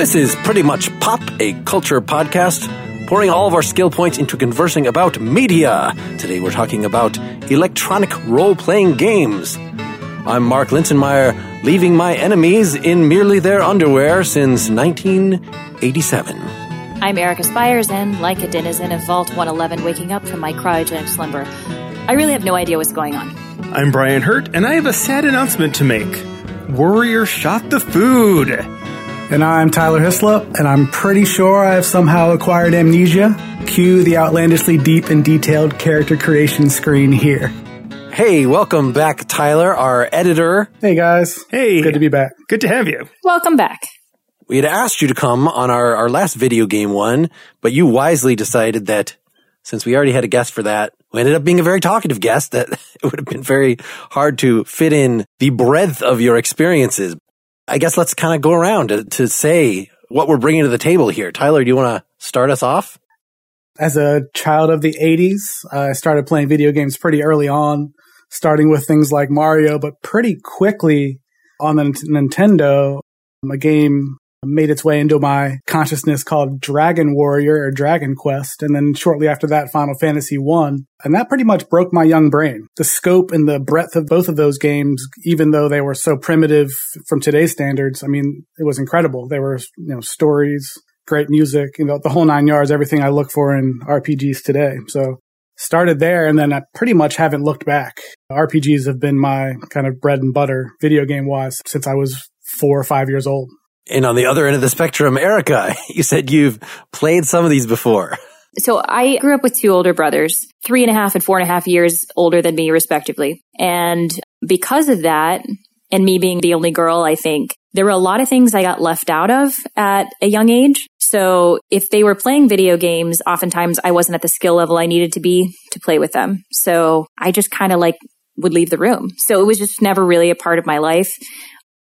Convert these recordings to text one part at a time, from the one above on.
This is pretty much Pop, a culture podcast, pouring all of our skill points into conversing about media. Today we're talking about electronic role playing games. I'm Mark Linsenmayer, leaving my enemies in merely their underwear since 1987. I'm Erica Spyres, and like a denizen of Vault 111 waking up from my cryogenic slumber, I really have no idea what's going on. I'm Brian Hirt, and I have a sad announcement to make. Warrior shot the food. And I'm Tyler Hislop, and I'm pretty sure I've somehow acquired amnesia. Cue the outlandishly deep and detailed character creation screen here. Hey, welcome back, Tyler, our editor. Hey guys. Hey. Good to be back. Good to have you. Welcome back. We had asked you to come on our, our last video game one, but you wisely decided that since we already had a guest for that, we ended up being a very talkative guest that it would have been very hard to fit in the breadth of your experiences. I guess let's kind of go around to, to say what we're bringing to the table here. Tyler, do you want to start us off? As a child of the 80s, I started playing video games pretty early on, starting with things like Mario, but pretty quickly on the Nintendo, a game made its way into my consciousness called Dragon Warrior or Dragon Quest. And then shortly after that, Final Fantasy One. And that pretty much broke my young brain. The scope and the breadth of both of those games, even though they were so primitive from today's standards, I mean, it was incredible. They were, you know, stories, great music, you know, the whole nine yards, everything I look for in RPGs today. So started there and then I pretty much haven't looked back. RPGs have been my kind of bread and butter video game wise since I was four or five years old. And on the other end of the spectrum, Erica, you said you've played some of these before. So I grew up with two older brothers, three and a half and four and a half years older than me, respectively. And because of that, and me being the only girl, I think there were a lot of things I got left out of at a young age. So if they were playing video games, oftentimes I wasn't at the skill level I needed to be to play with them. So I just kind of like would leave the room. So it was just never really a part of my life.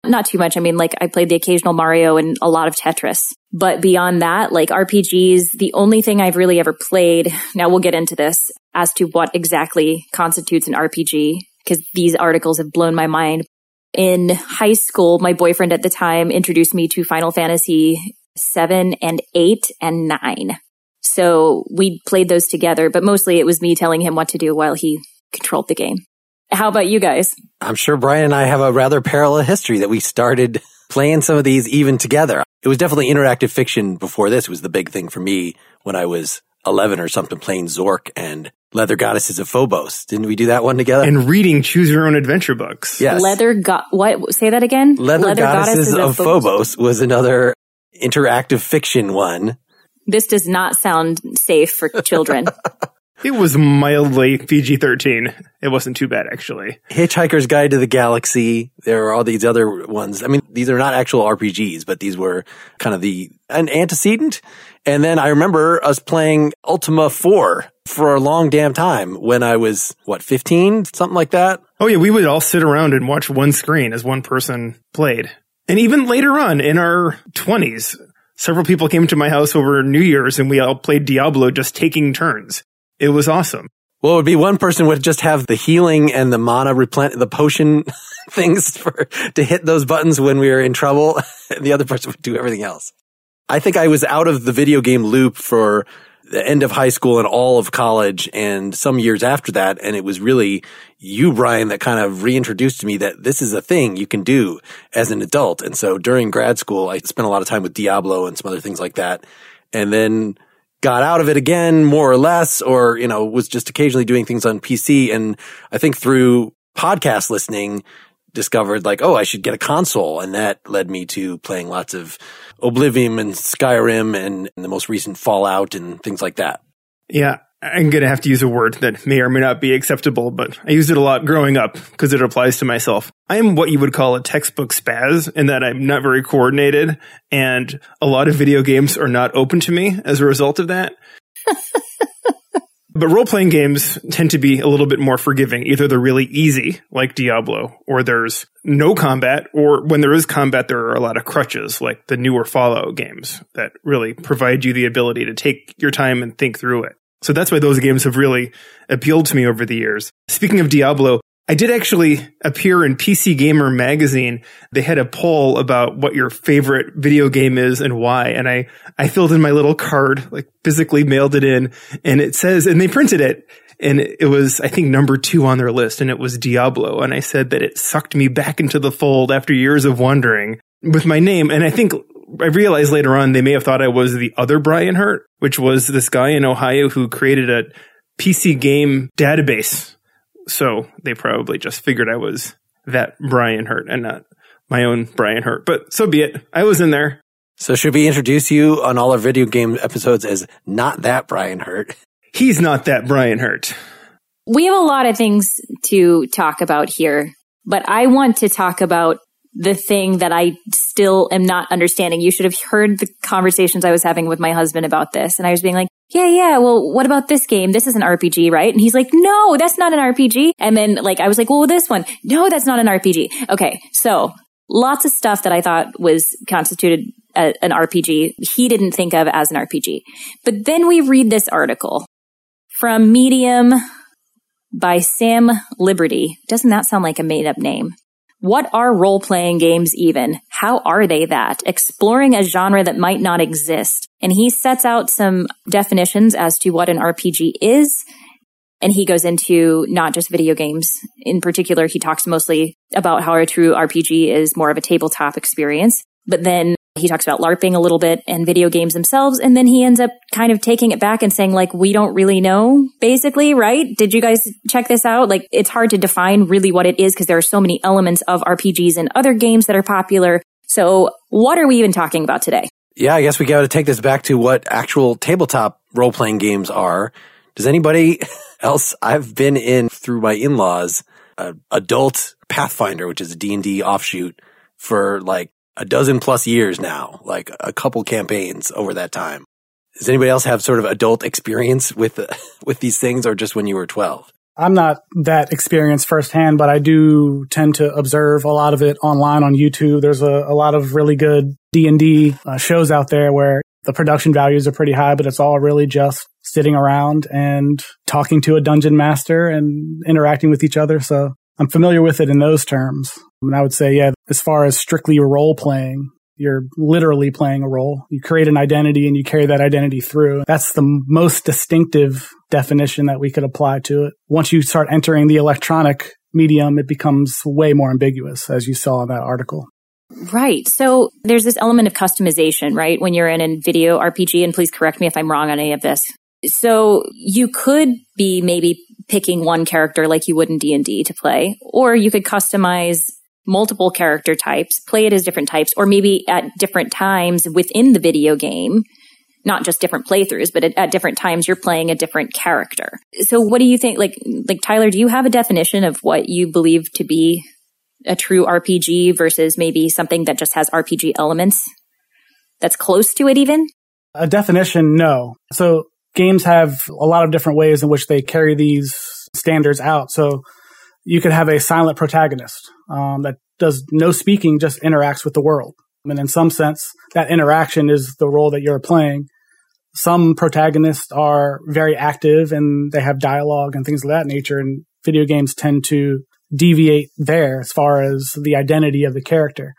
Not too much. I mean, like I played the occasional Mario and a lot of Tetris. But beyond that, like RPGs, the only thing I've really ever played, now we'll get into this as to what exactly constitutes an RPG, because these articles have blown my mind. In high school, my boyfriend at the time introduced me to Final Fantasy 7 and 8 and 9. So we played those together, but mostly it was me telling him what to do while he controlled the game. How about you guys? I'm sure Brian and I have a rather parallel history that we started playing some of these even together. It was definitely interactive fiction before this was the big thing for me when I was 11 or something playing Zork and Leather Goddesses of Phobos. Didn't we do that one together? And reading choose your own adventure books. Yes. Leather got what? Say that again. Leather, Leather Goddesses, Goddesses, of, of Phobos. Phobos was another interactive fiction one. This does not sound safe for children. It was mildly PG 13. It wasn't too bad, actually. Hitchhiker's Guide to the Galaxy. There are all these other ones. I mean, these are not actual RPGs, but these were kind of the, an antecedent. And then I remember us playing Ultima 4 for a long damn time when I was, what, 15? Something like that? Oh yeah, we would all sit around and watch one screen as one person played. And even later on in our 20s, several people came to my house over New Year's and we all played Diablo just taking turns. It was awesome. Well, it would be one person would just have the healing and the mana replen, the potion things for, to hit those buttons when we were in trouble. And the other person would do everything else. I think I was out of the video game loop for the end of high school and all of college and some years after that. And it was really you, Brian, that kind of reintroduced to me that this is a thing you can do as an adult. And so during grad school, I spent a lot of time with Diablo and some other things like that. And then got out of it again, more or less, or, you know, was just occasionally doing things on PC. And I think through podcast listening, discovered like, oh, I should get a console. And that led me to playing lots of Oblivion and Skyrim and, and the most recent Fallout and things like that. Yeah. I'm going to have to use a word that may or may not be acceptable, but I used it a lot growing up because it applies to myself. I am what you would call a textbook spaz in that I'm not very coordinated and a lot of video games are not open to me as a result of that. but role playing games tend to be a little bit more forgiving. Either they're really easy, like Diablo, or there's no combat, or when there is combat, there are a lot of crutches, like the newer Fallout games that really provide you the ability to take your time and think through it. So that's why those games have really appealed to me over the years. Speaking of Diablo, I did actually appear in PC Gamer magazine. They had a poll about what your favorite video game is and why. And I, I filled in my little card, like physically mailed it in and it says, and they printed it and it was, I think, number two on their list and it was Diablo. And I said that it sucked me back into the fold after years of wondering with my name. And I think I realized later on they may have thought I was the other Brian Hirt, which was this guy in Ohio who created a PC game database so they probably just figured I was that Brian Hirt and not my own Brian Hirt. But so be it. I was in there. So should we introduce you on all our video game episodes as not that Brian Hirt? He's not that Brian Hirt. We have a lot of things to talk about here, but I want to talk about the thing that I still am not understanding. You should have heard the conversations I was having with my husband about this. And I was being like, yeah, yeah, well, what about this game? This is an RPG, right? And he's like, no, that's not an RPG. And then like, I was like, well, this one, no, that's not an RPG. Okay. So lots of stuff that I thought was constituted a, an RPG. He didn't think of as an RPG. But then we read this article from Medium by Sam Liberty. Doesn't that sound like a made up name? What are role playing games even? How are they that? Exploring a genre that might not exist. And he sets out some definitions as to what an RPG is. And he goes into not just video games. In particular, he talks mostly about how a true RPG is more of a tabletop experience. But then he talks about LARPing a little bit and video games themselves. And then he ends up kind of taking it back and saying, like, we don't really know, basically, right? Did you guys check this out? Like, it's hard to define really what it is because there are so many elements of RPGs and other games that are popular. So what are we even talking about today? Yeah, I guess we got to take this back to what actual tabletop role playing games are. Does anybody else? I've been in through my in laws, uh, adult Pathfinder, which is a D and D offshoot for like a dozen plus years now, like a couple campaigns over that time. Does anybody else have sort of adult experience with with these things, or just when you were twelve? I'm not that experienced firsthand, but I do tend to observe a lot of it online on YouTube. There's a, a lot of really good D and D uh, shows out there where the production values are pretty high, but it's all really just sitting around and talking to a dungeon master and interacting with each other. So I'm familiar with it in those terms. And I would say, yeah, as far as strictly role playing, you're literally playing a role. You create an identity and you carry that identity through. That's the most distinctive definition that we could apply to it. Once you start entering the electronic medium, it becomes way more ambiguous, as you saw in that article. Right. So there's this element of customization, right? When you're in a video RPG, and please correct me if I'm wrong on any of this. So you could be maybe picking one character like you would in D&D to play, or you could customize multiple character types, play it as different types, or maybe at different times within the video game, not just different playthroughs, but at, at, different times you're playing a different character. So what do you think? Like, like Tyler, do you have a definition of what you believe to be a true RPG versus maybe something that just has RPG elements that's close to it even? A definition, no. So games have a lot of different ways in which they carry these standards out. So you could have a silent protagonist um, that does no speaking, just interacts with the world. And in some sense, that interaction is the role that you're playing. Some protagonists are very active and they have dialogue and things of that nature. And video games tend to deviate there as far as the identity of the character.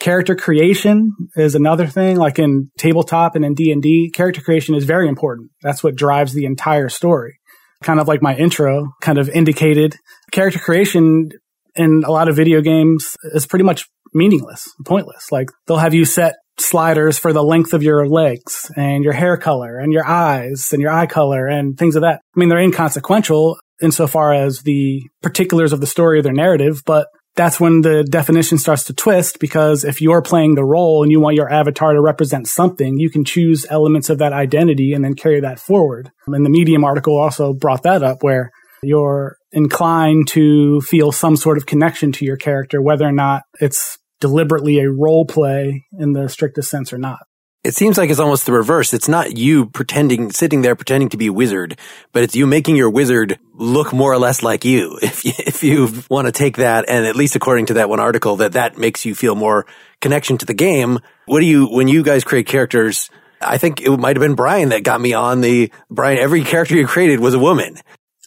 Character creation is another thing. Like in tabletop and in D and D, character creation is very important. That's what drives the entire story. Kind of like my intro kind of indicated, character creation in a lot of video games is pretty much meaningless, pointless. Like they'll have you set sliders for the length of your legs and your hair color and your eyes and your eye color and things of that. I mean, they're inconsequential insofar as the particulars of the story or their narrative, but that's when the definition starts to twist because if you're playing the role and you want your avatar to represent something, you can choose elements of that identity and then carry that forward. And the Medium article also brought that up where you're inclined to feel some sort of connection to your character, whether or not it's deliberately a role play in the strictest sense or not. It seems like it's almost the reverse. It's not you pretending, sitting there pretending to be a wizard, but it's you making your wizard look more or less like you. If you, if you want to take that, and at least according to that one article, that that makes you feel more connection to the game. What do you, when you guys create characters, I think it might have been Brian that got me on the, Brian, every character you created was a woman.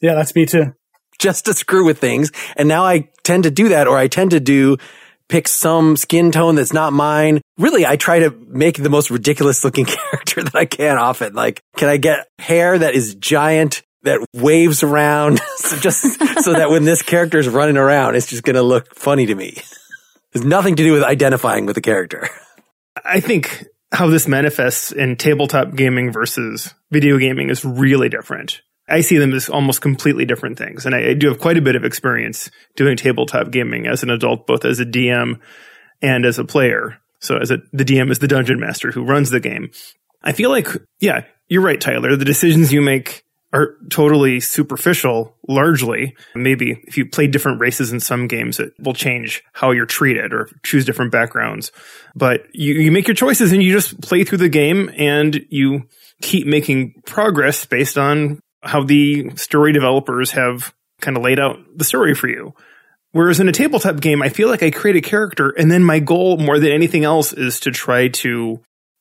Yeah, that's me too. just to screw with things. And now I tend to do that or I tend to do pick some skin tone that's not mine. Really, I try to make the most ridiculous looking character that I can often. Like, can I get hair that is giant? That waves around so just so that when this character is running around, it's just going to look funny to me. There's nothing to do with identifying with the character. I think how this manifests in tabletop gaming versus video gaming is really different. I see them as almost completely different things. And I, I, do have quite a bit of experience doing tabletop gaming as an adult, both as a DM and as a player. So as a, the DM is the dungeon master who runs the game. I feel like, yeah, you're right, Tyler. The decisions you make are totally superficial, largely. Maybe if you play different races in some games, it will change how you're treated or choose different backgrounds. But you, you make your choices and you just play through the game and you keep making progress based on how the story developers have kind of laid out the story for you. Whereas in a tabletop game, I feel like I create a character and then my goal more than anything else is to try to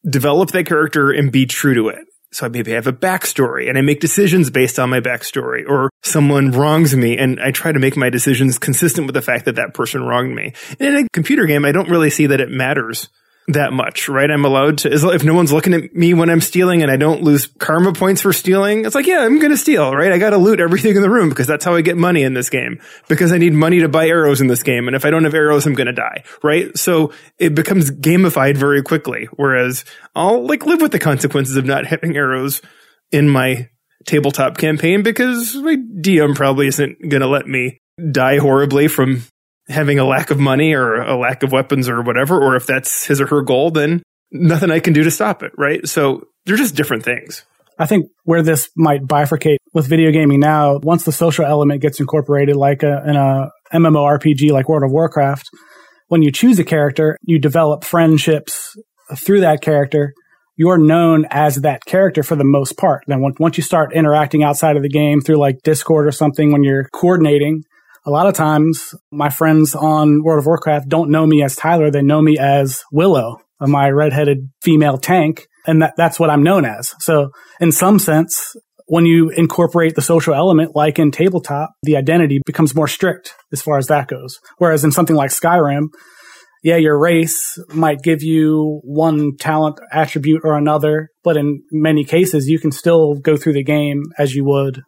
develop that character and be true to it. So I maybe have a backstory and I make decisions based on my backstory or someone wrongs me and I try to make my decisions consistent with the fact that that person wronged me. And in a computer game, I don't really see that it matters that much, right? I'm allowed to, if no one's looking at me when I'm stealing and I don't lose karma points for stealing, it's like, yeah, I'm going to steal, right? I got to loot everything in the room because that's how I get money in this game because I need money to buy arrows in this game. And if I don't have arrows, I'm going to die, right? So it becomes gamified very quickly. Whereas I'll like live with the consequences of not having arrows in my tabletop campaign because my DM probably isn't going to let me die horribly from having a lack of money or a lack of weapons or whatever, or if that's his or her goal, then nothing I can do to stop it, right? So they're just different things. I think where this might bifurcate with video gaming now, once the social element gets incorporated, like a, in a MMORPG like World of Warcraft, when you choose a character, you develop friendships through that character. You're known as that character for the most part. Then once you start interacting outside of the game through like Discord or something, when you're coordinating, a lot of times my friends on World of Warcraft don't know me as Tyler. They know me as Willow, uh, my redheaded female tank. And that, that's what I'm known as. So in some sense, when you incorporate the social element, like in tabletop, the identity becomes more strict as far as that goes. Whereas in something like Skyrim, yeah, your race might give you one talent attribute or another, but in many cases, you can still go through the game as you would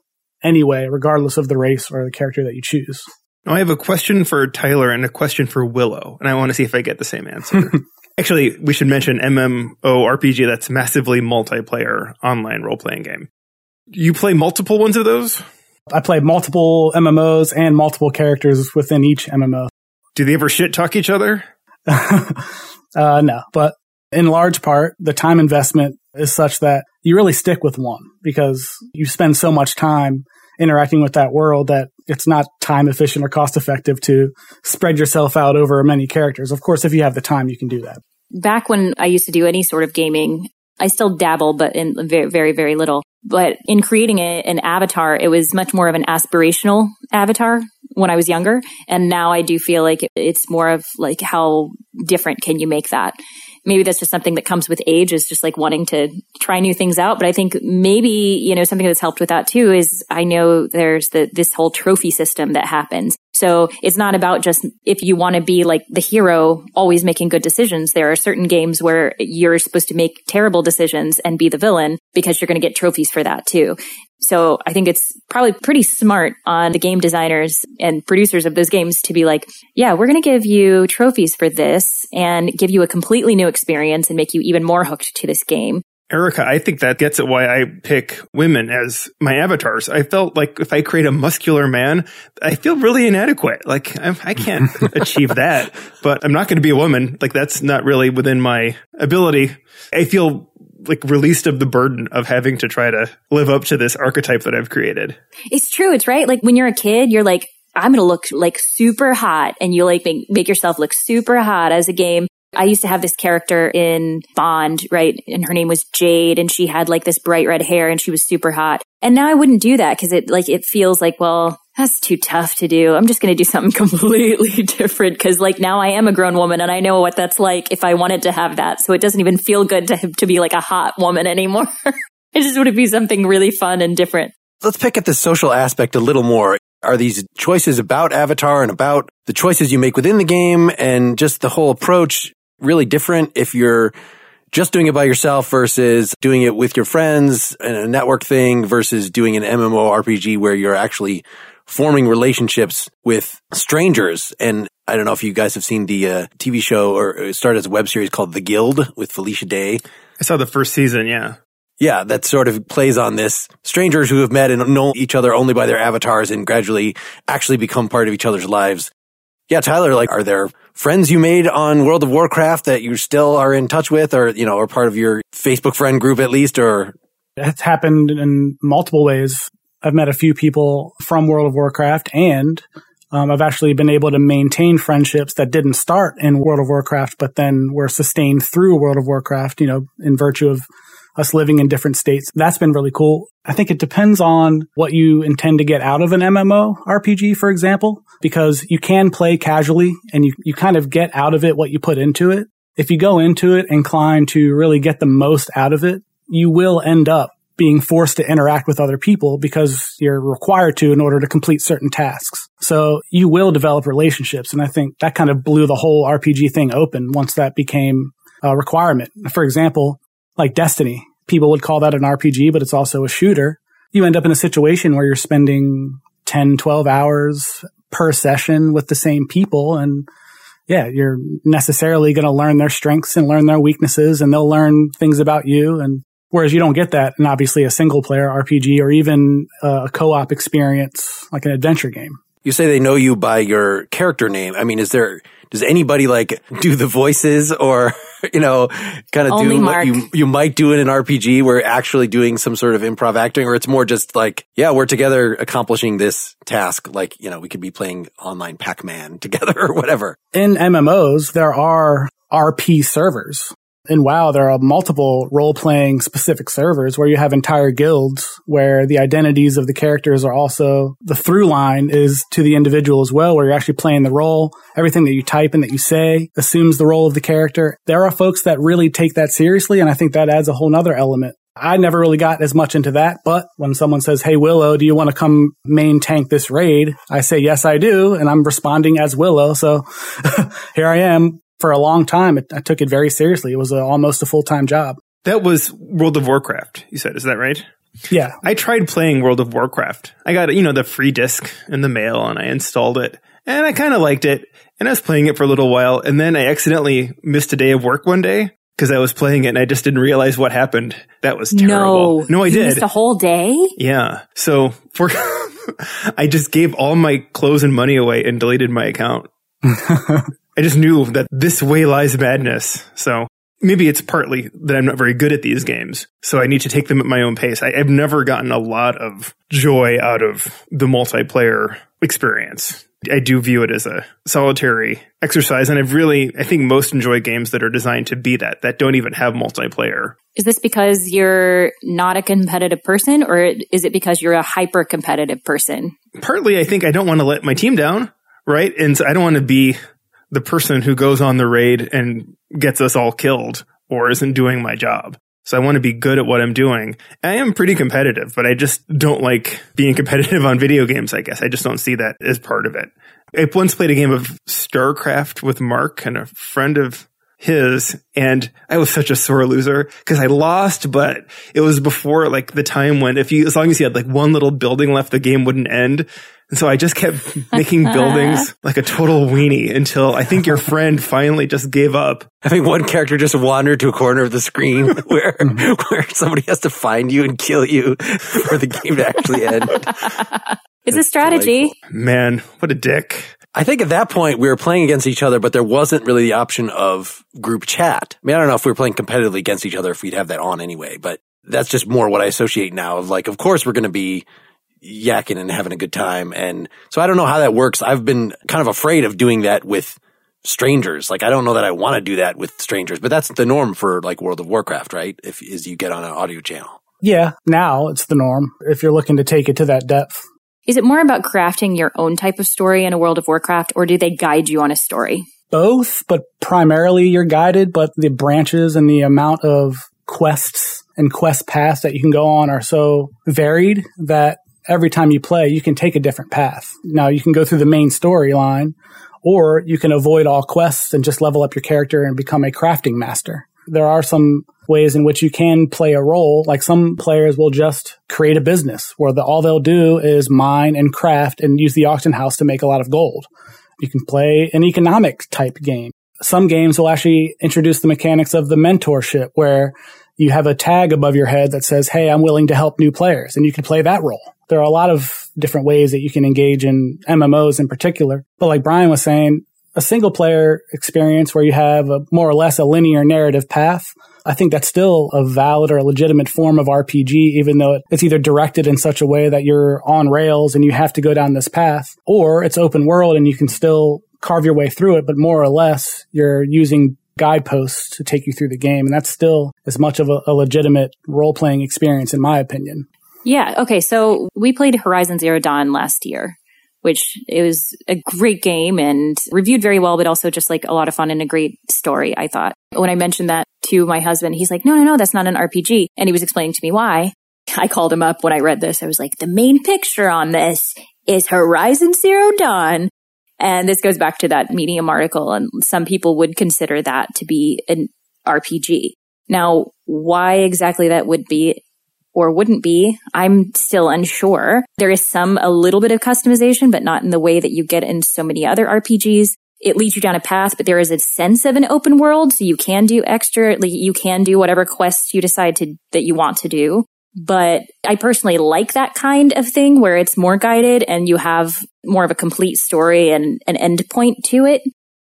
anyway, regardless of the race or the character that you choose. Now, I have a question for Tyler and a question for Willow, and I want to see if I get the same answer. Actually, we should mention MMORPG that's massively multiplayer online role playing game. You play multiple ones of those? I play multiple MMOs and multiple characters within each MMO. Do they ever shit talk each other? uh, no, but in large part, the time investment is such that you really stick with one because you spend so much time interacting with that world that it's not time efficient or cost effective to spread yourself out over many characters. Of course, if you have the time, you can do that. Back when I used to do any sort of gaming, I still dabble, but in very, very, very little. But in creating a, an avatar, it was much more of an aspirational avatar when I was younger. And now I do feel like it's more of like how different can you make that? Maybe that's just something that comes with age is just like wanting to try new things out. But I think maybe, you know, something that's helped with that too is I know there's the, this whole trophy system that happens. So it's not about just if you want to be like the hero, always making good decisions. There are certain games where you're supposed to make terrible decisions and be the villain because you're going to get trophies for that too. So I think it's probably pretty smart on the game designers and producers of those games to be like, yeah, we're going to give you trophies for this and give you a completely new experience and make you even more hooked to this game. Erica, I think that gets at why I pick women as my avatars. I felt like if I create a muscular man, I feel really inadequate. Like I, I can't achieve that, but I'm not going to be a woman. Like that's not really within my ability. I feel like released of the burden of having to try to live up to this archetype that I've created. It's true. It's right. Like when you're a kid, you're like, I'm going to look like super hot and you like make, make yourself look super hot as a game. I used to have this character in Bond, right? And her name was Jade and she had like this bright red hair and she was super hot. And now I wouldn't do that because it like, it feels like, well, that's too tough to do. I'm just going to do something completely different because like now I am a grown woman and I know what that's like if I wanted to have that. So it doesn't even feel good to to be like a hot woman anymore. it just would be something really fun and different. Let's pick at the social aspect a little more. Are these choices about Avatar and about the choices you make within the game and just the whole approach really different if you're just doing it by yourself versus doing it with your friends and a network thing versus doing an MMO RPG where you're actually forming relationships with strangers. And I don't know if you guys have seen the uh, TV show or it started as a web series called The Guild with Felicia Day. I saw the first season, yeah. Yeah, that sort of plays on this strangers who have met and know each other only by their avatars and gradually actually become part of each other's lives. Yeah, Tyler, like, are there friends you made on World of Warcraft that you still are in touch with or, you know, are part of your Facebook friend group at least or? It's happened in multiple ways. I've met a few people from World of Warcraft and um, I've actually been able to maintain friendships that didn't start in World of Warcraft, but then were sustained through World of Warcraft, you know, in virtue of us living in different states. That's been really cool. I think it depends on what you intend to get out of an MMO RPG, for example, because you can play casually and you, you kind of get out of it what you put into it. If you go into it inclined to really get the most out of it, you will end up being forced to interact with other people because you're required to in order to complete certain tasks. So you will develop relationships. And I think that kind of blew the whole RPG thing open once that became a requirement. For example, like Destiny, people would call that an RPG, but it's also a shooter. You end up in a situation where you're spending 10, 12 hours per session with the same people. And yeah, you're necessarily going to learn their strengths and learn their weaknesses and they'll learn things about you. And whereas you don't get that in obviously a single player RPG or even uh, a co-op experience like an adventure game. You say they know you by your character name. I mean, is there, does anybody like do the voices or, you know, kind of do Mark. what you, you might do in an RPG where actually doing some sort of improv acting or it's more just like, yeah, we're together accomplishing this task. Like, you know, we could be playing online Pac-Man together or whatever. In MMOs, there are RP servers in WoW, there are multiple role playing specific servers where you have entire guilds where the identities of the characters are also the through line is to the individual as well, where you're actually playing the role. Everything that you type and that you say assumes the role of the character. There are folks that really take that seriously. And I think that adds a whole nother element. I never really got as much into that, but when someone says, Hey, Willow, do you want to come main tank this raid? I say, yes, I do. And I'm responding as Willow. So here I am for a long time, it, I took it very seriously. It was a, almost a full time job. That was World of Warcraft, you said. Is that right? Yeah. I tried playing World of Warcraft. I got, you know, the free disc in the mail and I installed it and I kind of liked it. And I was playing it for a little while and then I accidentally missed a day of work one day because I was playing it and I just didn't realize what happened. That was terrible. No, no I you did. missed a whole day. Yeah. So for, I just gave all my clothes and money away and deleted my account. I just knew that this way lies madness. So maybe it's partly that I'm not very good at these games. So I need to take them at my own pace. I, have never gotten a lot of joy out of the multiplayer experience. I do view it as a solitary exercise. And I've really, I think most enjoy games that are designed to be that, that don't even have multiplayer. Is this because you're not a competitive person or is it because you're a hyper competitive person? Partly, I think I don't want to let my team down, right? And so I don't want to be the person who goes on the raid and gets us all killed or isn't doing my job. So I want to be good at what I'm doing. I am pretty competitive, but I just don't like being competitive on video games, I guess. I just don't see that as part of it. I once played a game of StarCraft with Mark and a friend of his and I was such a sore loser because I lost, but it was before like the time when if you, as long as you had like one little building left, the game wouldn't end. And so I just kept making buildings like a total weenie until I think your friend finally just gave up. Having one character just wandered to a corner of the screen where mm-hmm. where somebody has to find you and kill you for the game to actually end. It's a strategy. Man, what a dick. I think at that point we were playing against each other, but there wasn't really the option of group chat. I mean, I don't know if we were playing competitively against each other if we'd have that on anyway, but that's just more what I associate now of like, of course we're going to be yakking and having a good time. And so I don't know how that works. I've been kind of afraid of doing that with strangers. Like I don't know that I want to do that with strangers, but that's the norm for like World of Warcraft, right? If is you get on an audio channel. Yeah, now it's the norm if you're looking to take it to that depth. Is it more about crafting your own type of story in a World of Warcraft or do they guide you on a story? Both, but primarily you're guided, but the branches and the amount of quests and quest paths that you can go on are so varied that every time you play, you can take a different path. Now you can go through the main storyline or you can avoid all quests and just level up your character and become a crafting master. There are some ways in which you can play a role. Like some players will just create a business where the, all they'll do is mine and craft and use the auction house to make a lot of gold. You can play an economic type game. Some games will actually introduce the mechanics of the mentorship where you have a tag above your head that says, Hey, I'm willing to help new players. And you can play that role. There are a lot of different ways that you can engage in MMOs in particular. But like Brian was saying, a single player experience where you have a more or less a linear narrative path. I think that's still a valid or a legitimate form of RPG, even though it's either directed in such a way that you're on rails and you have to go down this path, or it's open world and you can still carve your way through it, but more or less you're using guideposts to take you through the game. And that's still as much of a, a legitimate role playing experience, in my opinion. Yeah. Okay. So we played Horizon Zero Dawn last year, which it was a great game and reviewed very well, but also just like a lot of fun and a great story, I thought. When I mentioned that to my husband, he's like, no, no, no, that's not an RPG. And he was explaining to me why. I called him up when I read this. I was like, the main picture on this is Horizon Zero Dawn. And this goes back to that Medium article. And some people would consider that to be an RPG. Now, why exactly that would be or wouldn't be, I'm still unsure. There is some, a little bit of customization, but not in the way that you get in so many other RPGs. It leads you down a path, but there is a sense of an open world. So you can do extra, like you can do whatever quests you decide to, that you want to do. But I personally like that kind of thing where it's more guided and you have more of a complete story and an end point to it.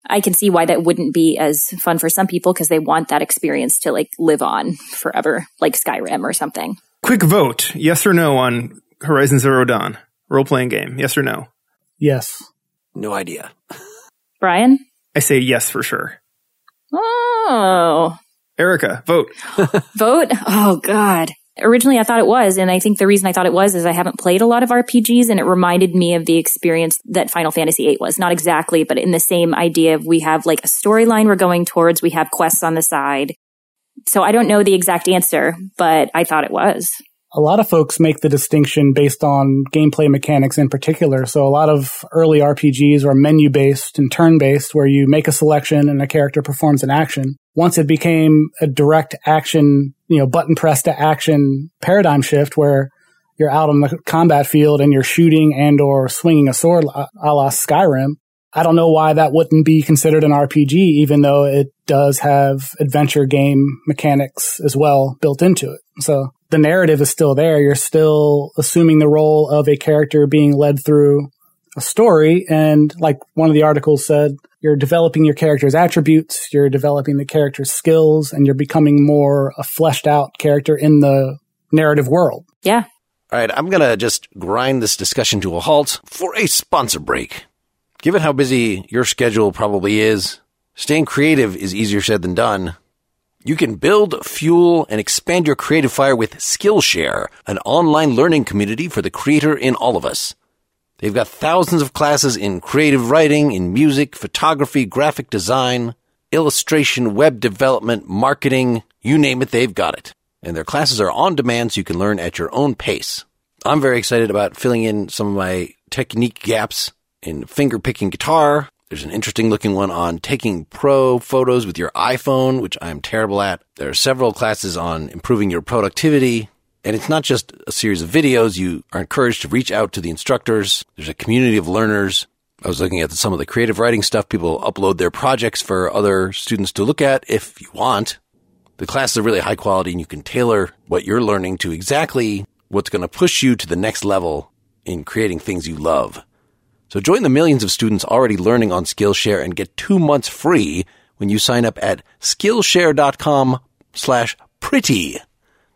I can see why that wouldn't be as fun for some people because they want that experience to like live on forever, like Skyrim or something. Quick vote, yes or no on Horizon Zero Dawn role playing game. Yes or no? Yes. No idea. Brian? I say yes for sure. Oh. Erica, vote. vote? Oh God. Originally I thought it was, and I think the reason I thought it was is I haven't played a lot of RPGs and it reminded me of the experience that Final Fantasy VIII was. Not exactly, but in the same idea of we have like a storyline we're going towards, we have quests on the side. So I don't know the exact answer, but I thought it was a lot of folks make the distinction based on gameplay mechanics in particular. So a lot of early RPGs are menu based and turn based where you make a selection and a character performs an action. Once it became a direct action, you know, button press to action paradigm shift where you're out on the combat field and you're shooting and or swinging a sword a la Skyrim. I don't know why that wouldn't be considered an RPG, even though it does have adventure game mechanics as well built into it. So the narrative is still there. You're still assuming the role of a character being led through a story. And like one of the articles said, you're developing your character's attributes, you're developing the character's skills, and you're becoming more a fleshed out character in the narrative world. Yeah. All right, I'm going to just grind this discussion to a halt for a sponsor break. Given how busy your schedule probably is, staying creative is easier said than done. You can build, fuel, and expand your creative fire with Skillshare, an online learning community for the creator in all of us. They've got thousands of classes in creative writing, in music, photography, graphic design, illustration, web development, marketing, you name it, they've got it. And their classes are on demand so you can learn at your own pace. I'm very excited about filling in some of my technique gaps in finger picking guitar, there's an interesting looking one on taking pro photos with your iPhone, which I'm terrible at. There are several classes on improving your productivity. And it's not just a series of videos. You are encouraged to reach out to the instructors. There's a community of learners. I was looking at some of the creative writing stuff. People upload their projects for other students to look at if you want. The classes are really high quality and you can tailor what you're learning to exactly what's going to push you to the next level in creating things you love. So join the millions of students already learning on Skillshare and get two months free when you sign up at Skillshare.com slash pretty.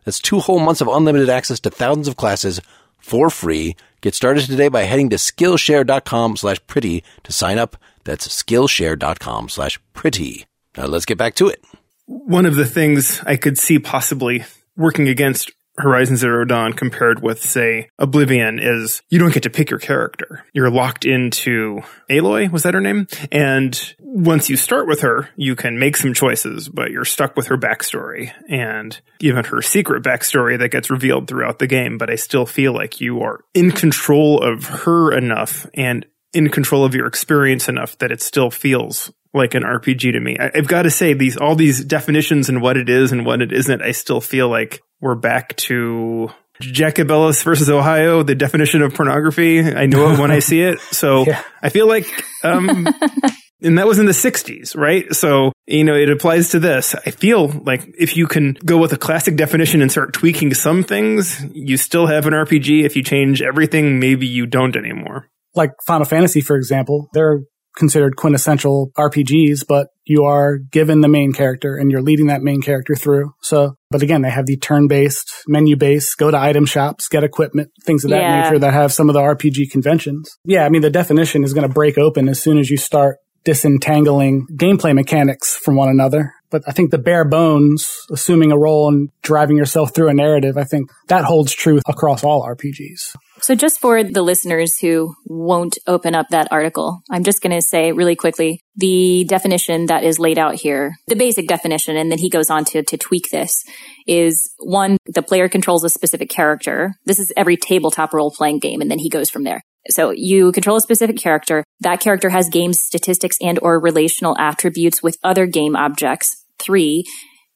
That's two whole months of unlimited access to thousands of classes for free. Get started today by heading to Skillshare.com slash pretty to sign up. That's Skillshare.com slash pretty. Now let's get back to it. One of the things I could see possibly working against Horizon Zero Dawn compared with, say, Oblivion is you don't get to pick your character. You're locked into Aloy, was that her name? And once you start with her, you can make some choices, but you're stuck with her backstory and even her secret backstory that gets revealed throughout the game. But I still feel like you are in control of her enough and in control of your experience enough that it still feels like an RPG to me. I, have got to say these, all these definitions and what it is and what it isn't, I still feel like we're back to Jacobellis versus Ohio, the definition of pornography. I know it when I see it. So yeah. I feel like, um, and that was in the 60s, right? So, you know, it applies to this. I feel like if you can go with a classic definition and start tweaking some things, you still have an RPG. If you change everything, maybe you don't anymore. Like Final Fantasy, for example, they're considered quintessential RPGs, but you are given the main character and you're leading that main character through. So, but again, they have the turn based, menu based, go to item shops, get equipment, things of that yeah. nature that have some of the RPG conventions. Yeah. I mean, the definition is going to break open as soon as you start disentangling gameplay mechanics from one another. But I think the bare bones, assuming a role and driving yourself through a narrative, I think that holds true across all RPGs. So just for the listeners who won't open up that article, I'm just going to say really quickly the definition that is laid out here, the basic definition, and then he goes on to, to tweak this is one, the player controls a specific character. This is every tabletop role playing game. And then he goes from there. So you control a specific character. That character has game statistics and or relational attributes with other game objects Three,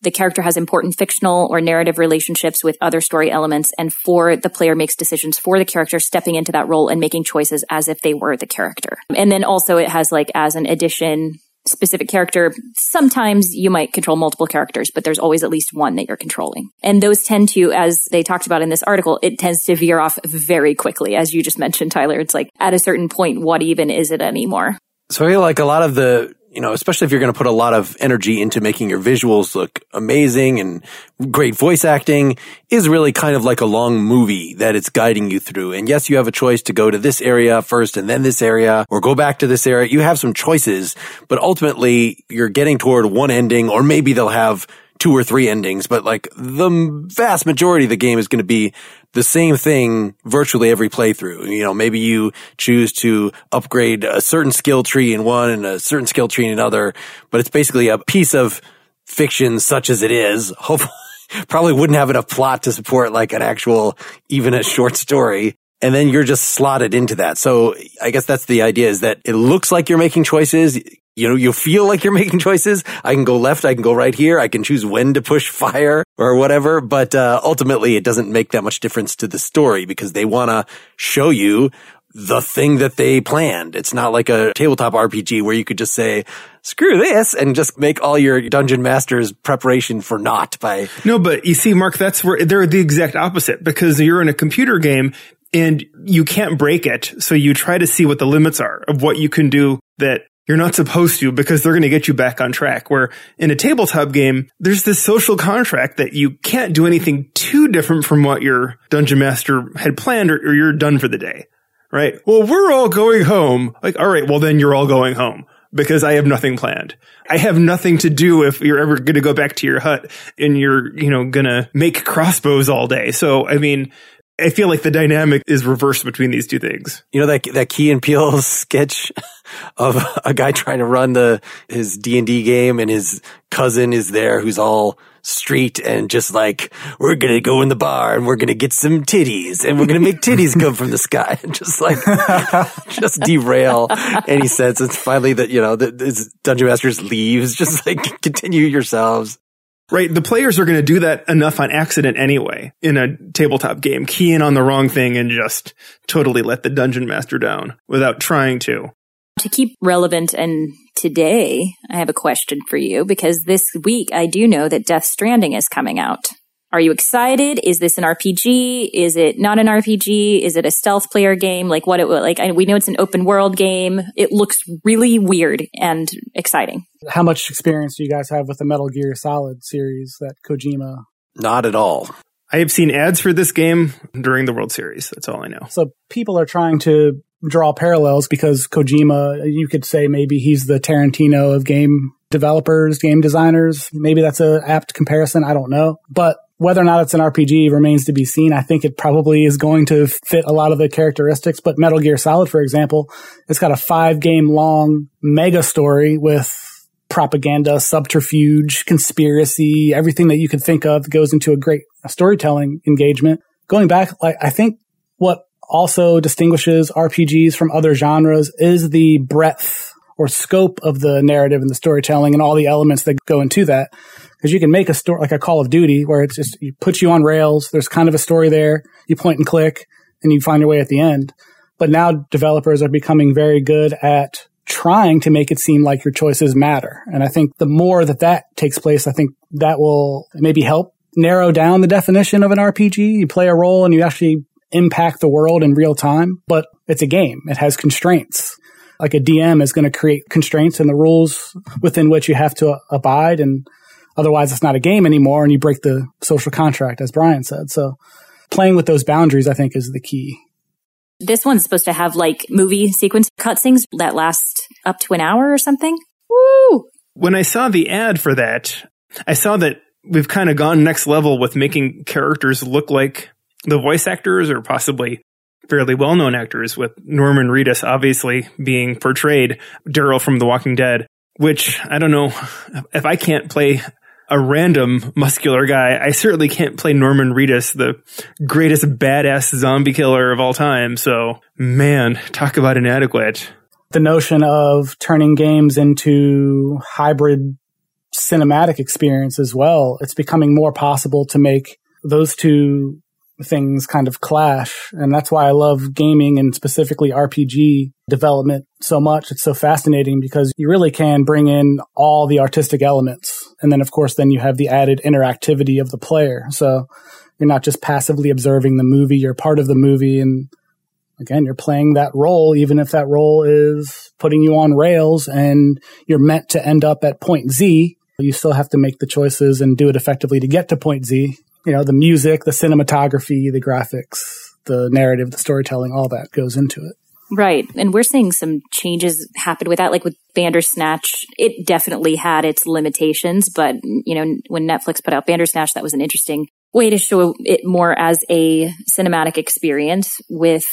the character has important fictional or narrative relationships with other story elements. And four, the player makes decisions for the character, stepping into that role and making choices as if they were the character. And then also it has like as an addition, specific character. Sometimes you might control multiple characters, but there's always at least one that you're controlling. And those tend to, as they talked about in this article, it tends to veer off very quickly. As you just mentioned, Tyler, it's like at a certain point, what even is it anymore? So I feel like a lot of the you know, especially if you're going to put a lot of energy into making your visuals look amazing and great voice acting is really kind of like a long movie that it's guiding you through. And yes, you have a choice to go to this area first and then this area or go back to this area. You have some choices, but ultimately you're getting toward one ending or maybe they'll have two or three endings, but like the vast majority of the game is going to be the same thing virtually every playthrough. You know, maybe you choose to upgrade a certain skill tree in one and a certain skill tree in another, but it's basically a piece of fiction such as it is. Hopefully, probably wouldn't have enough plot to support like an actual, even a short story and then you're just slotted into that. So I guess that's the idea is that it looks like you're making choices you know, you feel like you're making choices. I can go left. I can go right here. I can choose when to push fire or whatever. But, uh, ultimately it doesn't make that much difference to the story because they want to show you the thing that they planned. It's not like a tabletop RPG where you could just say, screw this and just make all your dungeon master's preparation for naught by. No, but you see, Mark, that's where they're the exact opposite because you're in a computer game and you can't break it. So you try to see what the limits are of what you can do that you're not supposed to because they're going to get you back on track. Where in a tabletop game, there's this social contract that you can't do anything too different from what your dungeon master had planned or, or you're done for the day. Right? Well, we're all going home. Like, all right, well then you're all going home because I have nothing planned. I have nothing to do if you're ever going to go back to your hut and you're, you know, going to make crossbows all day. So, I mean, I feel like the dynamic is reversed between these two things. You know that that Key and Peele sketch of a guy trying to run the his D and D game, and his cousin is there, who's all street and just like we're gonna go in the bar and we're gonna get some titties and we're gonna make titties come from the sky and just like just derail any sense. It's finally that you know the dungeon masters leaves. Just like continue yourselves. Right. The players are going to do that enough on accident anyway in a tabletop game, key in on the wrong thing and just totally let the dungeon master down without trying to. To keep relevant and today, I have a question for you because this week I do know that Death Stranding is coming out. Are you excited? Is this an RPG? Is it not an RPG? Is it a stealth player game? Like what it like? we know it's an open world game. It looks really weird and exciting. How much experience do you guys have with the Metal Gear Solid series that Kojima? Not at all. I have seen ads for this game during the World Series. That's all I know. So people are trying to draw parallels because Kojima, you could say maybe he's the Tarantino of game developers, game designers. Maybe that's a apt comparison. I don't know. But Whether or not it's an RPG remains to be seen. I think it probably is going to fit a lot of the characteristics, but Metal Gear Solid, for example, it's got a five game long mega story with propaganda, subterfuge, conspiracy, everything that you could think of goes into a great storytelling engagement. Going back, like, I think what also distinguishes RPGs from other genres is the breadth or scope of the narrative and the storytelling and all the elements that go into that. Because you can make a story like a Call of Duty where it's just, you put you on rails. There's kind of a story there. You point and click and you find your way at the end. But now developers are becoming very good at trying to make it seem like your choices matter. And I think the more that that takes place, I think that will maybe help narrow down the definition of an RPG. You play a role and you actually impact the world in real time, but it's a game. It has constraints. Like a DM is going to create constraints and the rules within which you have to abide. And otherwise it's not a game anymore and you break the social contract, as Brian said. So playing with those boundaries, I think is the key. This one's supposed to have like movie sequence cutscenes that last up to an hour or something. Woo! When I saw the ad for that, I saw that we've kind of gone next level with making characters look like the voice actors or possibly fairly well known actors, with Norman Reedus obviously being portrayed Daryl from The Walking Dead, which I don't know if I can't play a random muscular guy. I certainly can't play Norman Reedus, the greatest badass zombie killer of all time. So, man, talk about inadequate. The notion of turning games into hybrid cinematic experience as well. It's becoming more possible to make those two things kind of clash. And that's why I love gaming and specifically RPG development so much. It's so fascinating because you really can bring in all the artistic elements. And then, of course, then you have the added interactivity of the player. So you're not just passively observing the movie, you're part of the movie. And again, you're playing that role, even if that role is putting you on rails and you're meant to end up at point Z. You still have to make the choices and do it effectively to get to point Z you know, the music, the cinematography, the graphics, the narrative, the storytelling, all that goes into it. Right. And we're seeing some changes happen with that. Like with Bandersnatch, it definitely had its limitations, but you know, when Netflix put out Bandersnatch, that was an interesting way to show it more as a cinematic experience with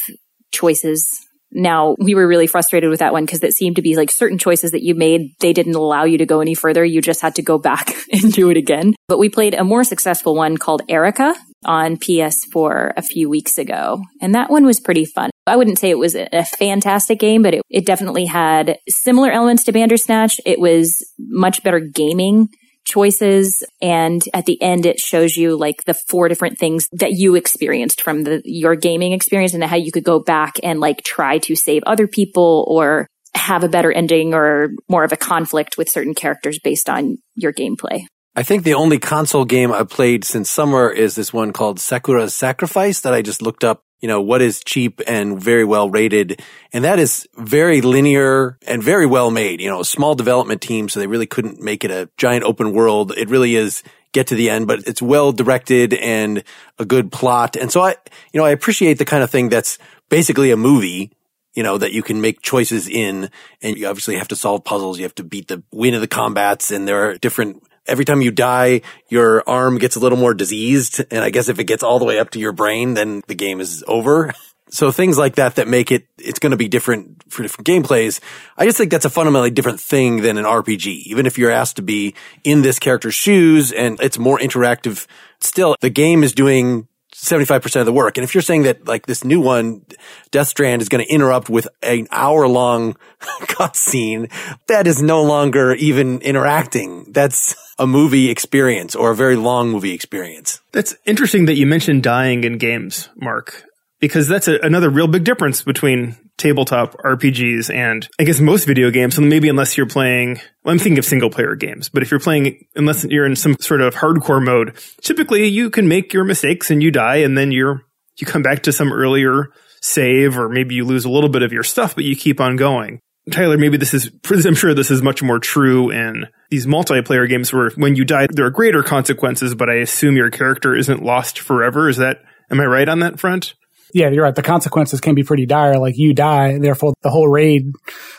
choices now, we were really frustrated with that one because it seemed to be like certain choices that you made, they didn't allow you to go any further. You just had to go back and do it again. But we played a more successful one called Erica on PS4 a few weeks ago. And that one was pretty fun. I wouldn't say it was a fantastic game, but it, it definitely had similar elements to Bandersnatch. It was much better gaming choices. And at the end, it shows you like the four different things that you experienced from the, your gaming experience and how you could go back and like try to save other people or have a better ending or more of a conflict with certain characters based on your gameplay. I think the only console game I've played since summer is this one called Sakura's Sacrifice that I just looked up you know, what is cheap and very well rated. And that is very linear and very well made, you know, a small development team. So they really couldn't make it a giant open world. It really is get to the end, but it's well directed and a good plot. And so I, you know, I appreciate the kind of thing that's basically a movie you know, that you can make choices in and you obviously have to solve puzzles. You have to beat the win of the combats and there are different every time you die, your arm gets a little more diseased. And I guess if it gets all the way up to your brain, then the game is over. So things like that that make it, it's going to be different for different gameplays. I just think that's a fundamentally different thing than an RPG. Even if you're asked to be in this character's shoes and it's more interactive, still the game is doing 75% of the work. And if you're saying that like this new one, Death Strand is going to interrupt with an hour long cutscene, that is no longer even interacting. That's a movie experience or a very long movie experience. That's interesting that you mentioned dying in games, Mark, because that's a, another real big difference between tabletop RPGs and I guess most video games. Maybe unless you're playing, well, I'm thinking of single player games, but if you're playing, unless you're in some sort of hardcore mode, typically you can make your mistakes and you die and then you're, you come back to some earlier save or maybe you lose a little bit of your stuff, but you keep on going. Tyler, maybe this is, I'm sure this is much more true in these multiplayer games where when you die, there are greater consequences, but I assume your character isn't lost forever. Is that, am I right on that front? Yeah, you're right. The consequences can be pretty dire. Like you die, therefore the whole raid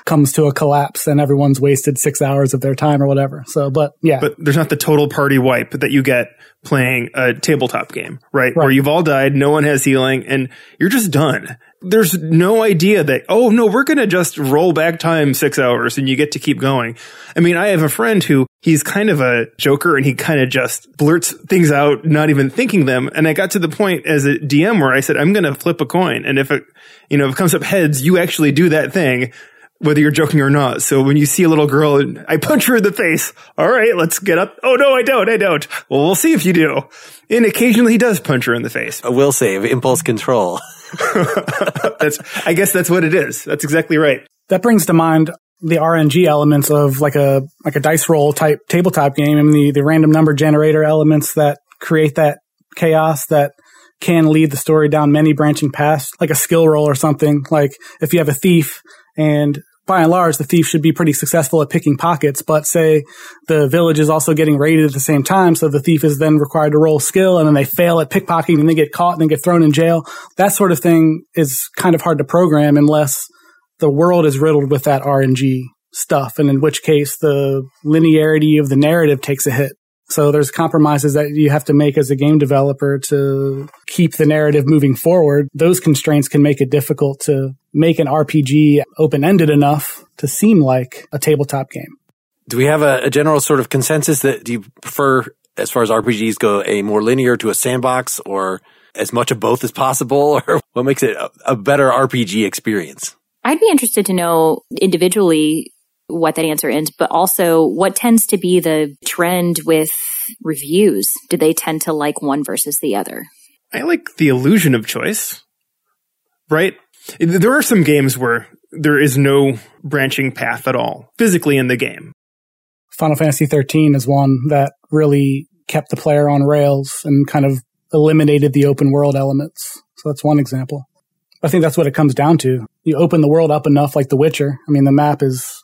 comes to a collapse and everyone's wasted six hours of their time or whatever. So, but yeah. But there's not the total party wipe that you get playing a tabletop game, right? Right. Where you've all died, no one has healing, and you're just done. There's no idea that, oh no, we're going to just roll back time six hours and you get to keep going. I mean, I have a friend who he's kind of a joker and he kind of just blurts things out, not even thinking them. And I got to the point as a DM where I said, I'm going to flip a coin. And if it, you know, if it comes up heads, you actually do that thing whether you're joking or not. So when you see a little girl and I punch her in the face, all right, let's get up. Oh no, I don't, I don't. Well, we'll see if you do. And occasionally he does punch her in the face. A will save, impulse control. that's, I guess that's what it is. That's exactly right. that brings to mind the RNG elements of like a like a dice roll type tabletop game and the the random number generator elements that create that chaos that can lead the story down many branching paths, like a skill roll or something. Like if you have a thief and by and large, the thief should be pretty successful at picking pockets, but say the village is also getting raided at the same time. So the thief is then required to roll skill and then they fail at pickpocketing and they get caught and they get thrown in jail. That sort of thing is kind of hard to program unless the world is riddled with that RNG stuff. And in which case the linearity of the narrative takes a hit. So there's compromises that you have to make as a game developer to keep the narrative moving forward. Those constraints can make it difficult to make an RPG open ended enough to seem like a tabletop game. Do we have a, a general sort of consensus that do you prefer, as far as RPGs go, a more linear to a sandbox or as much of both as possible? Or what makes it a, a better RPG experience? I'd be interested to know individually what that answer is, but also what tends to be the trend with reviews. Do they tend to like one versus the other? I like the illusion of choice, right? There are some games where there is no branching path at all physically in the game. Final Fantasy 13 is one that really kept the player on rails and kind of eliminated the open world elements. So that's one example. I think that's what it comes down to. You open the world up enough like The Witcher. I mean, the map is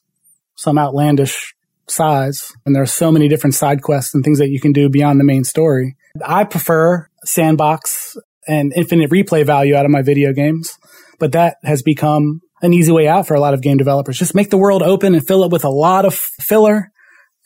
some outlandish size and there are so many different side quests and things that you can do beyond the main story. I prefer sandbox and infinite replay value out of my video games, but that has become an easy way out for a lot of game developers. Just make the world open and fill it with a lot of filler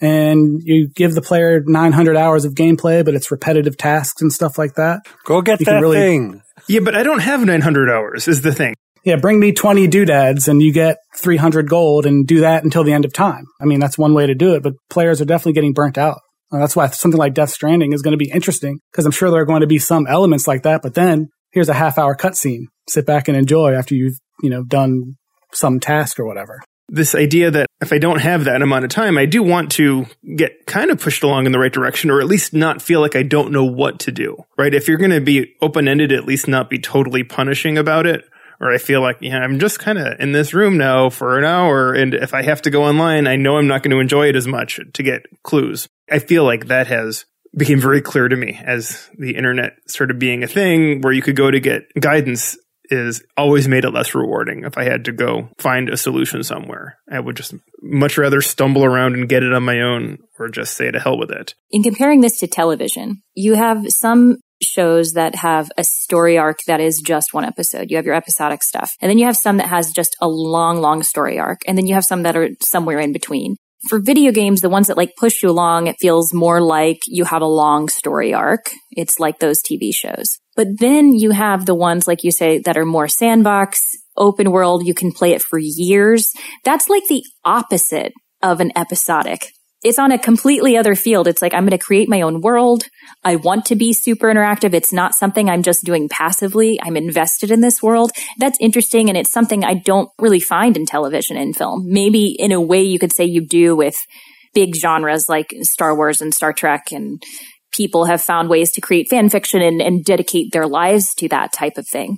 and you give the player 900 hours of gameplay, but it's repetitive tasks and stuff like that. Go get You that really- thing. Yeah, but I don't have 900 hours is the thing. Yeah, bring me 20 doodads and you get 300 gold and do that until the end of time. I mean, that's one way to do it, but players are definitely getting burnt out. And that's why something like Death Stranding is going to be interesting because I'm sure there are going to be some elements like that, but then here's a half hour cutscene. Sit back and enjoy after you've, you know, done some task or whatever. This idea that if I don't have that amount of time, I do want to get kind of pushed along in the right direction or at least not feel like I don't know what to do, right? If you're going to be open ended, at least not be totally punishing about it. Or I feel like, yeah, I'm just kind of in this room now for an hour. And if I have to go online, I know I'm not going to enjoy it as much to get clues. I feel like that has became very clear to me as the internet started being a thing where you could go to get guidance is always made it less rewarding. If I had to go find a solution somewhere, I would just much rather stumble around and get it on my own or just say to hell with it. In comparing this to television, you have some shows that have a story arc that is just one episode. You have your episodic stuff. And then you have some that has just a long, long story arc. And then you have some that are somewhere in between. For video games, the ones that like push you along, it feels more like you have a long story arc. It's like those TV shows. But then you have the ones, like you say, that are more sandbox, open world. You can play it for years. That's like the opposite of an episodic it's on a completely other field. It's like, I'm going to create my own world. I want to be super interactive. It's not something I'm just doing passively. I'm invested in this world. That's interesting. And it's something I don't really find in television and film. Maybe in a way you could say you do with big genres like Star Wars and Star Trek and people have found ways to create fan fiction and, and dedicate their lives to that type of thing.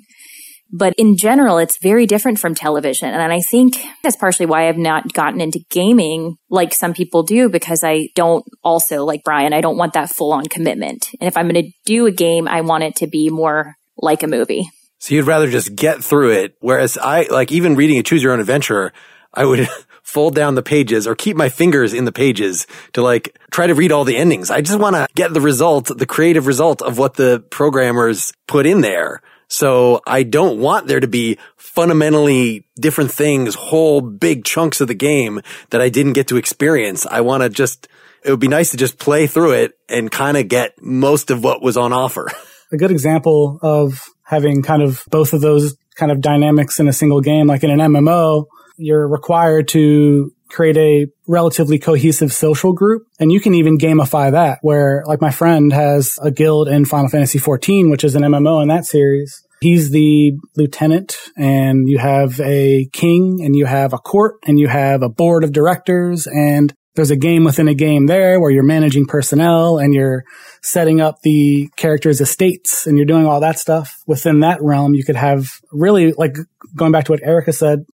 But in general, it's very different from television. And I think that's partially why I've not gotten into gaming like some people do, because I don't also, like Brian, I don't want that full on commitment. And if I'm going to do a game, I want it to be more like a movie. So you'd rather just get through it. Whereas I, like even reading a choose your own adventure, I would fold down the pages or keep my fingers in the pages to like try to read all the endings. I just want to get the result, the creative result of what the programmers put in there. So I don't want there to be fundamentally different things, whole big chunks of the game that I didn't get to experience. I want to just, it would be nice to just play through it and kind of get most of what was on offer. A good example of having kind of both of those kind of dynamics in a single game, like in an MMO, you're required to create a relatively cohesive social group. And you can even gamify that where like my friend has a guild in Final Fantasy 14, which is an MMO in that series. He's the lieutenant and you have a king and you have a court and you have a board of directors and there's a game within a game there where you're managing personnel and you're setting up the characters' estates and you're doing all that stuff. Within that realm, you could have really like going back to what Erica said,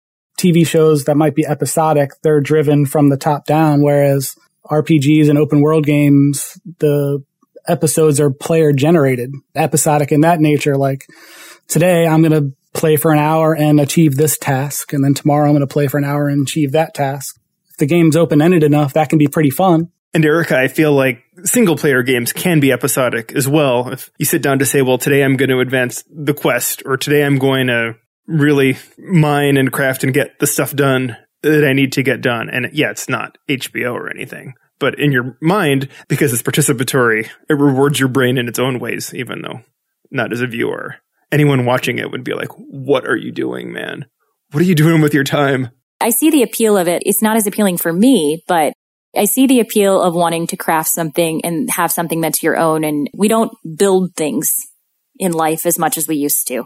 TV shows that might be episodic, they're driven from the top down, whereas RPGs and open world games, the episodes are player generated, episodic in that nature. Like today, I'm going to play for an hour and achieve this task. And then tomorrow, I'm going to play for an hour and achieve that task. If the game's open ended enough, that can be pretty fun. And Erica, I feel like single player games can be episodic as well. If you sit down to say, well, today I'm going to advance the quest, or today I'm going to really mine and craft and get the stuff done that I need to get done. And yeah, it's not HBO or anything, but in your mind, because it's participatory, it rewards your brain in its own ways, even though not as a viewer. Anyone watching it would be like, what are you doing, man? What are you doing with your time? I see the appeal of it. It's not as appealing for me, but I see the appeal of wanting to craft something and have something that's your own. And we don't build things in life as much as we used to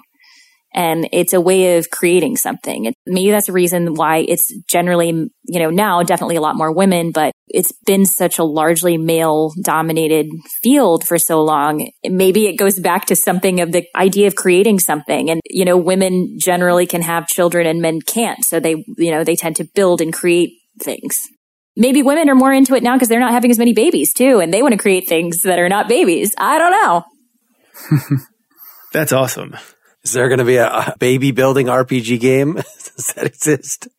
and it's a way of creating something. It, maybe that's the reason why it's generally, you know, now definitely a lot more women, but it's been such a largely male dominated field for so long. Maybe it goes back to something of the idea of creating something. And, you know, women generally can have children and men can't. So they, you know, they tend to build and create things. Maybe women are more into it now because they're not having as many babies too, and they want to create things that are not babies. I don't know. That's awesome. Is there going to be a, a, baby building RPG game? Does that exist?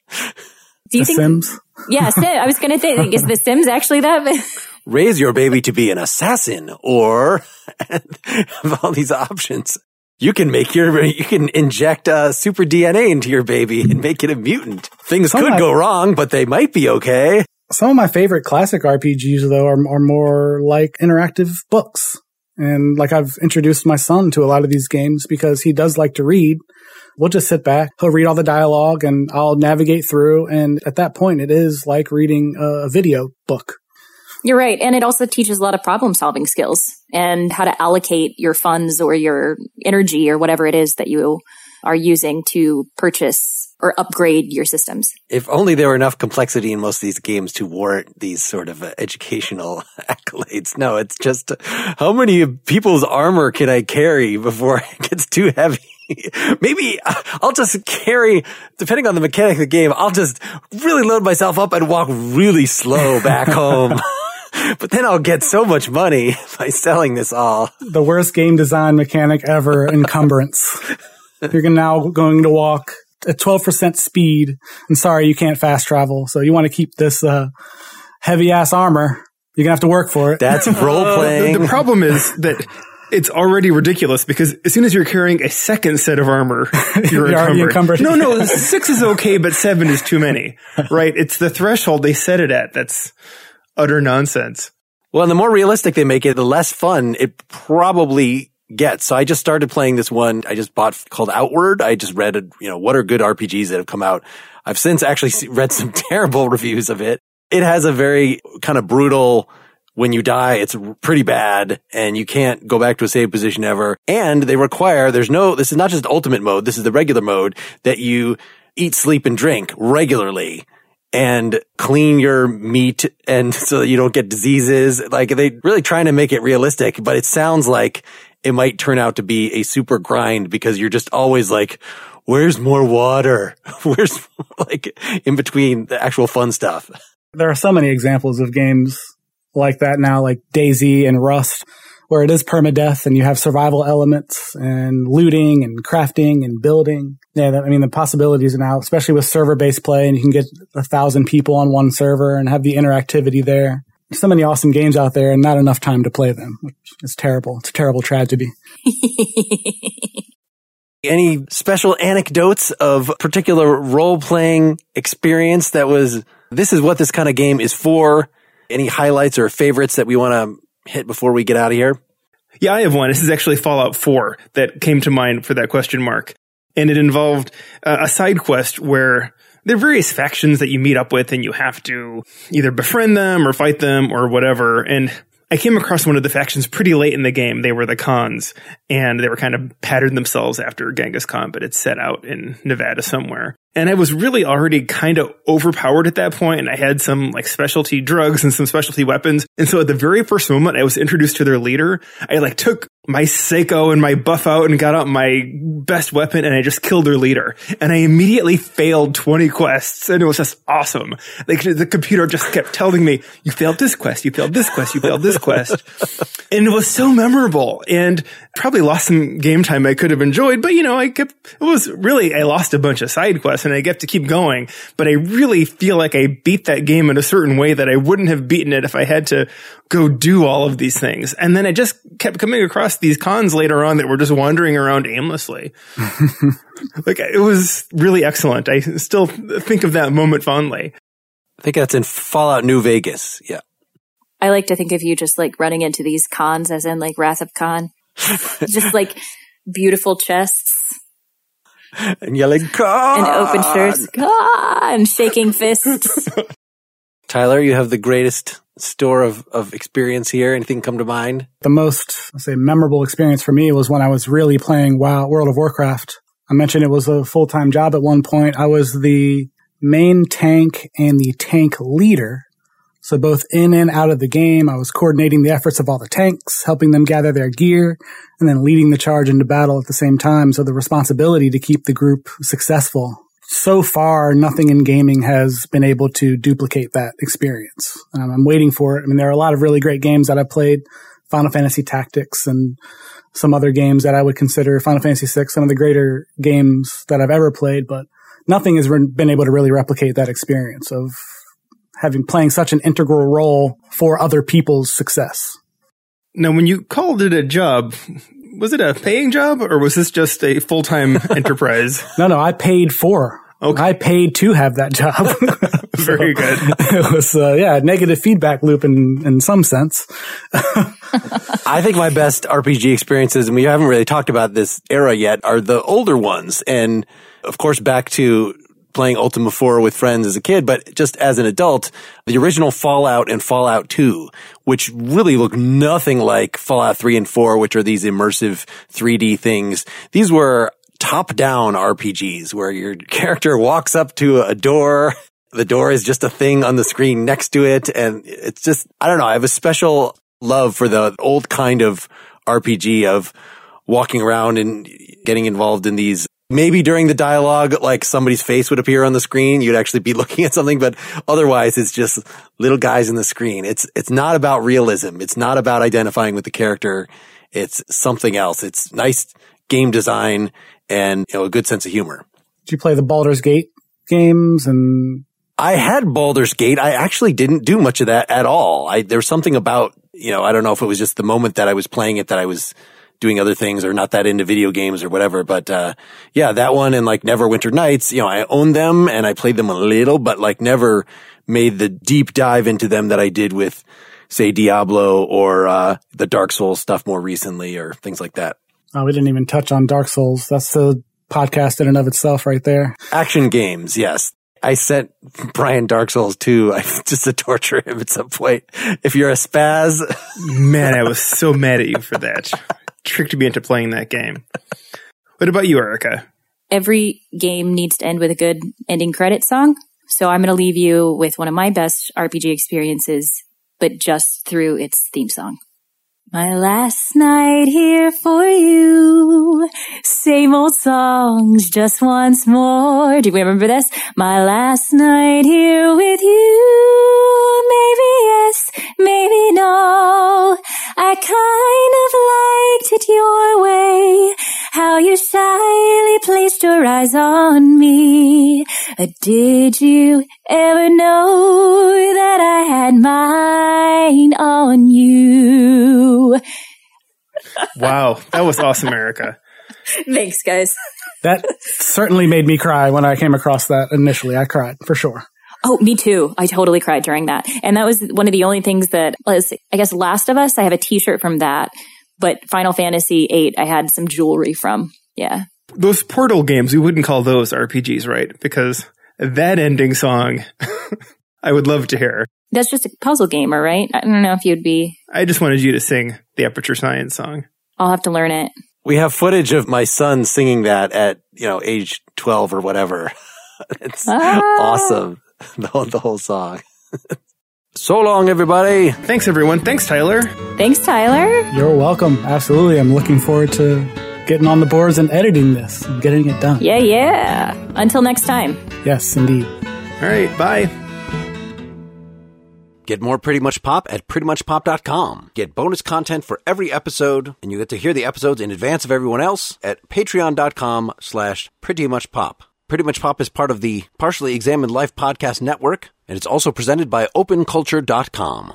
Do you the think? Sims? Yeah, I was going to think, is The Sims actually that? Raise your baby to be an assassin or have all these options. You can make your, you can inject uh, super DNA into your baby and make it a mutant. Things Some could go wrong, but they might be okay. Some of my favorite classic RPGs though are, are more like interactive books. And like I've introduced my son to a lot of these games because he does like to read. We'll just sit back. He'll read all the dialogue and I'll navigate through. And at that point, it is like reading a video book. You're right. And it also teaches a lot of problem solving skills and how to allocate your funds or your energy or whatever it is that you are using to purchase or upgrade your systems. If only there were enough complexity in most of these games to warrant these sort of uh, educational accolades. No, it's just uh, how many people's armor can I carry before it gets too heavy? Maybe uh, I'll just carry, depending on the mechanic of the game, I'll just really load myself up and walk really slow back home. but then I'll get so much money by selling this all. The worst game design mechanic ever, encumbrance. You're now going to walk at 12% speed. And sorry, you can't fast travel. So you want to keep this, uh, heavy ass armor. You're going to have to work for it. That's role playing. the, the problem is that it's already ridiculous because as soon as you're carrying a second set of armor, you're, you're encumbered. encumbered. No, no, six is okay, but seven is too many, right? It's the threshold they set it at. That's utter nonsense. Well, and the more realistic they make it, the less fun it probably get. So I just started playing this one I just bought called Outward. I just read, you know, what are good RPGs that have come out. I've since actually read some terrible reviews of it. It has a very kind of brutal, when you die, it's pretty bad and you can't go back to a save position ever. And they require, there's no, this is not just ultimate mode. This is the regular mode that you eat, sleep and drink regularly and clean your meat and so that you don't get diseases. Like they really trying to make it realistic, but it sounds like it might turn out to be a super grind because you're just always like, where's more water? Where's like in between the actual fun stuff? There are so many examples of games like that now, like DayZ and Rust, where it is permadeath and you have survival elements and looting and crafting and building. Yeah, I mean, the possibilities are now, especially with server based play and you can get a thousand people on one server and have the interactivity there so many awesome games out there and not enough time to play them, which is terrible. It's a terrible tragedy. Any special anecdotes of particular role playing experience that was, this is what this kind of game is for? Any highlights or favorites that we want to hit before we get out of here? Yeah, I have one. This is actually Fallout 4 that came to mind for that question mark. And it involved uh, a side quest where there are various factions that you meet up with and you have to either befriend them or fight them or whatever. And I came across one of the factions pretty late in the game. They were the Khans, and they were kind of patterned themselves after Genghis Khan, but it's set out in Nevada somewhere. And I was really already kind of overpowered at that point, and I had some like specialty drugs and some specialty weapons. And so at the very first moment I was introduced to their leader, I like took my Psycho and my Buffout and got out my best weapon and I just killed their leader. And I immediately failed 20 quests and it was just awesome. Like the computer just kept telling me, you failed this quest, you failed this quest, you failed this quest. and it was so memorable and probably lost some game time I could have enjoyed, but you know, I kept, it was really, I lost a bunch of side quests and I get to keep going, but I really feel like I beat that game in a certain way that I wouldn't have beaten it if I had to go do all of these things. And then I just kept coming across these Khans later on that were just wandering around aimlessly. like it was really excellent. I still think of that moment fondly. I think that's in Fallout New Vegas. Yeah. I like to think of you just like running into these Khans as in like Wrath of Khan. just like beautiful chests. And yelling, Khan! And open shirts. Khan! Shaking fists. Tyler, you have the greatest store of, of experience here? Anything come to mind? The most, I say, memorable experience for me was when I was really playing WoW, World of Warcraft. I mentioned it was a full-time job at one point. I was the main tank and the tank leader. So both in and out of the game, I was coordinating the efforts of all the tanks, helping them gather their gear, and then leading the charge into battle at the same time. So the responsibility to keep the group successful so far, nothing in gaming has been able to duplicate that experience. Um, I'm waiting for it. I mean, there are a lot of really great games that I've played, Final Fantasy Tactics and some other games that I would consider Final Fantasy VI, some of the greater games that I've ever played, but nothing has re- been able to really replicate that experience of having playing such an integral role for other people's success. Now, when you called it a job, was it a paying job or was this just a full time enterprise? No, no, I paid for. Okay. I paid to have that job. Very good. It was, uh, yeah, negative feedback loop in, in some sense. I think my best RPG experiences, and we haven't really talked about this era yet, are the older ones. And of course, back to playing Ultima 4 with friends as a kid, but just as an adult, the original Fallout and Fallout 2, which really look nothing like Fallout 3 and 4, which are these immersive 3D things. These were top down RPGs where your character walks up to a door. The door is just a thing on the screen next to it. And it's just, I don't know. I have a special love for the old kind of RPG of walking around and getting involved in these maybe during the dialogue, like somebody's face would appear on the screen. You'd actually be looking at something, but otherwise it's just little guys in the screen. It's, it's not about realism. It's not about identifying with the character. It's something else. It's nice game design and, you know, a good sense of humor. Did you play the Baldur's Gate games and I had Baldur's Gate. I actually didn't do much of that at all. I, there was something about, you know, I don't know if it was just the moment that I was playing it that I was doing other things or not that into video games or whatever. But, uh, yeah, that one and like Neverwinter Nights, you know, I owned them and I played them a little, but like never made the deep dive into them that I did with, say, Diablo or, uh, the Dark Souls stuff more recently or things like that. Oh, we didn't even touch on Dark Souls. That's the podcast in and of itself right there. Action games. Yes. I sent Brian Dark Souls 2 just to torture him at some point. If you're a spaz. Man, I was so mad at you for that tricked me into playing that game. What about you, Erica? Every game needs to end with a good ending credit song. So I'm going to leave you with one of my best RPG experiences, but just through its theme song. My last night here for you. Same old songs, just once more. Do you remember this? My last night here with you. Maybe yes, maybe no. I kind of liked it your way. How you shyly placed your eyes on me. Did you ever know that I had mine on you? Wow, that was awesome, Erica. Thanks, guys. That certainly made me cry when I came across that initially. I cried for sure. Oh, me too. I totally cried during that. And that was one of the only things that, let's I guess Last of Us, I have a t-shirt from that. But Final Fantasy VIII, I had some jewelry from. Yeah. Those Portal games, we wouldn't call those RPGs, right? Because that ending song, I would love to hear. That's just a puzzle gamer, right? I don't know if you'd be, I just wanted you to sing the Aperture Science song. I'll have to learn it. We have footage of my son singing that at, you know, age 12 or whatever. it's Ah. awesome. The whole, the whole song. so long, everybody. Thanks, everyone. Thanks, Tyler. Thanks, Tyler. You're welcome. Absolutely. I'm looking forward to getting on the boards and editing this and getting it done. Yeah, yeah. Until next time. Yes, indeed. All right, bye. Get more Pretty Much Pop at prettymuchpop.com. Get bonus content for every episode, and you get to hear the episodes in advance of everyone else at patreon.com slash prettymuchpop. Pretty Much Pop is part of the Partially Examined Life Podcast Network, and it's also presented by openculture.com.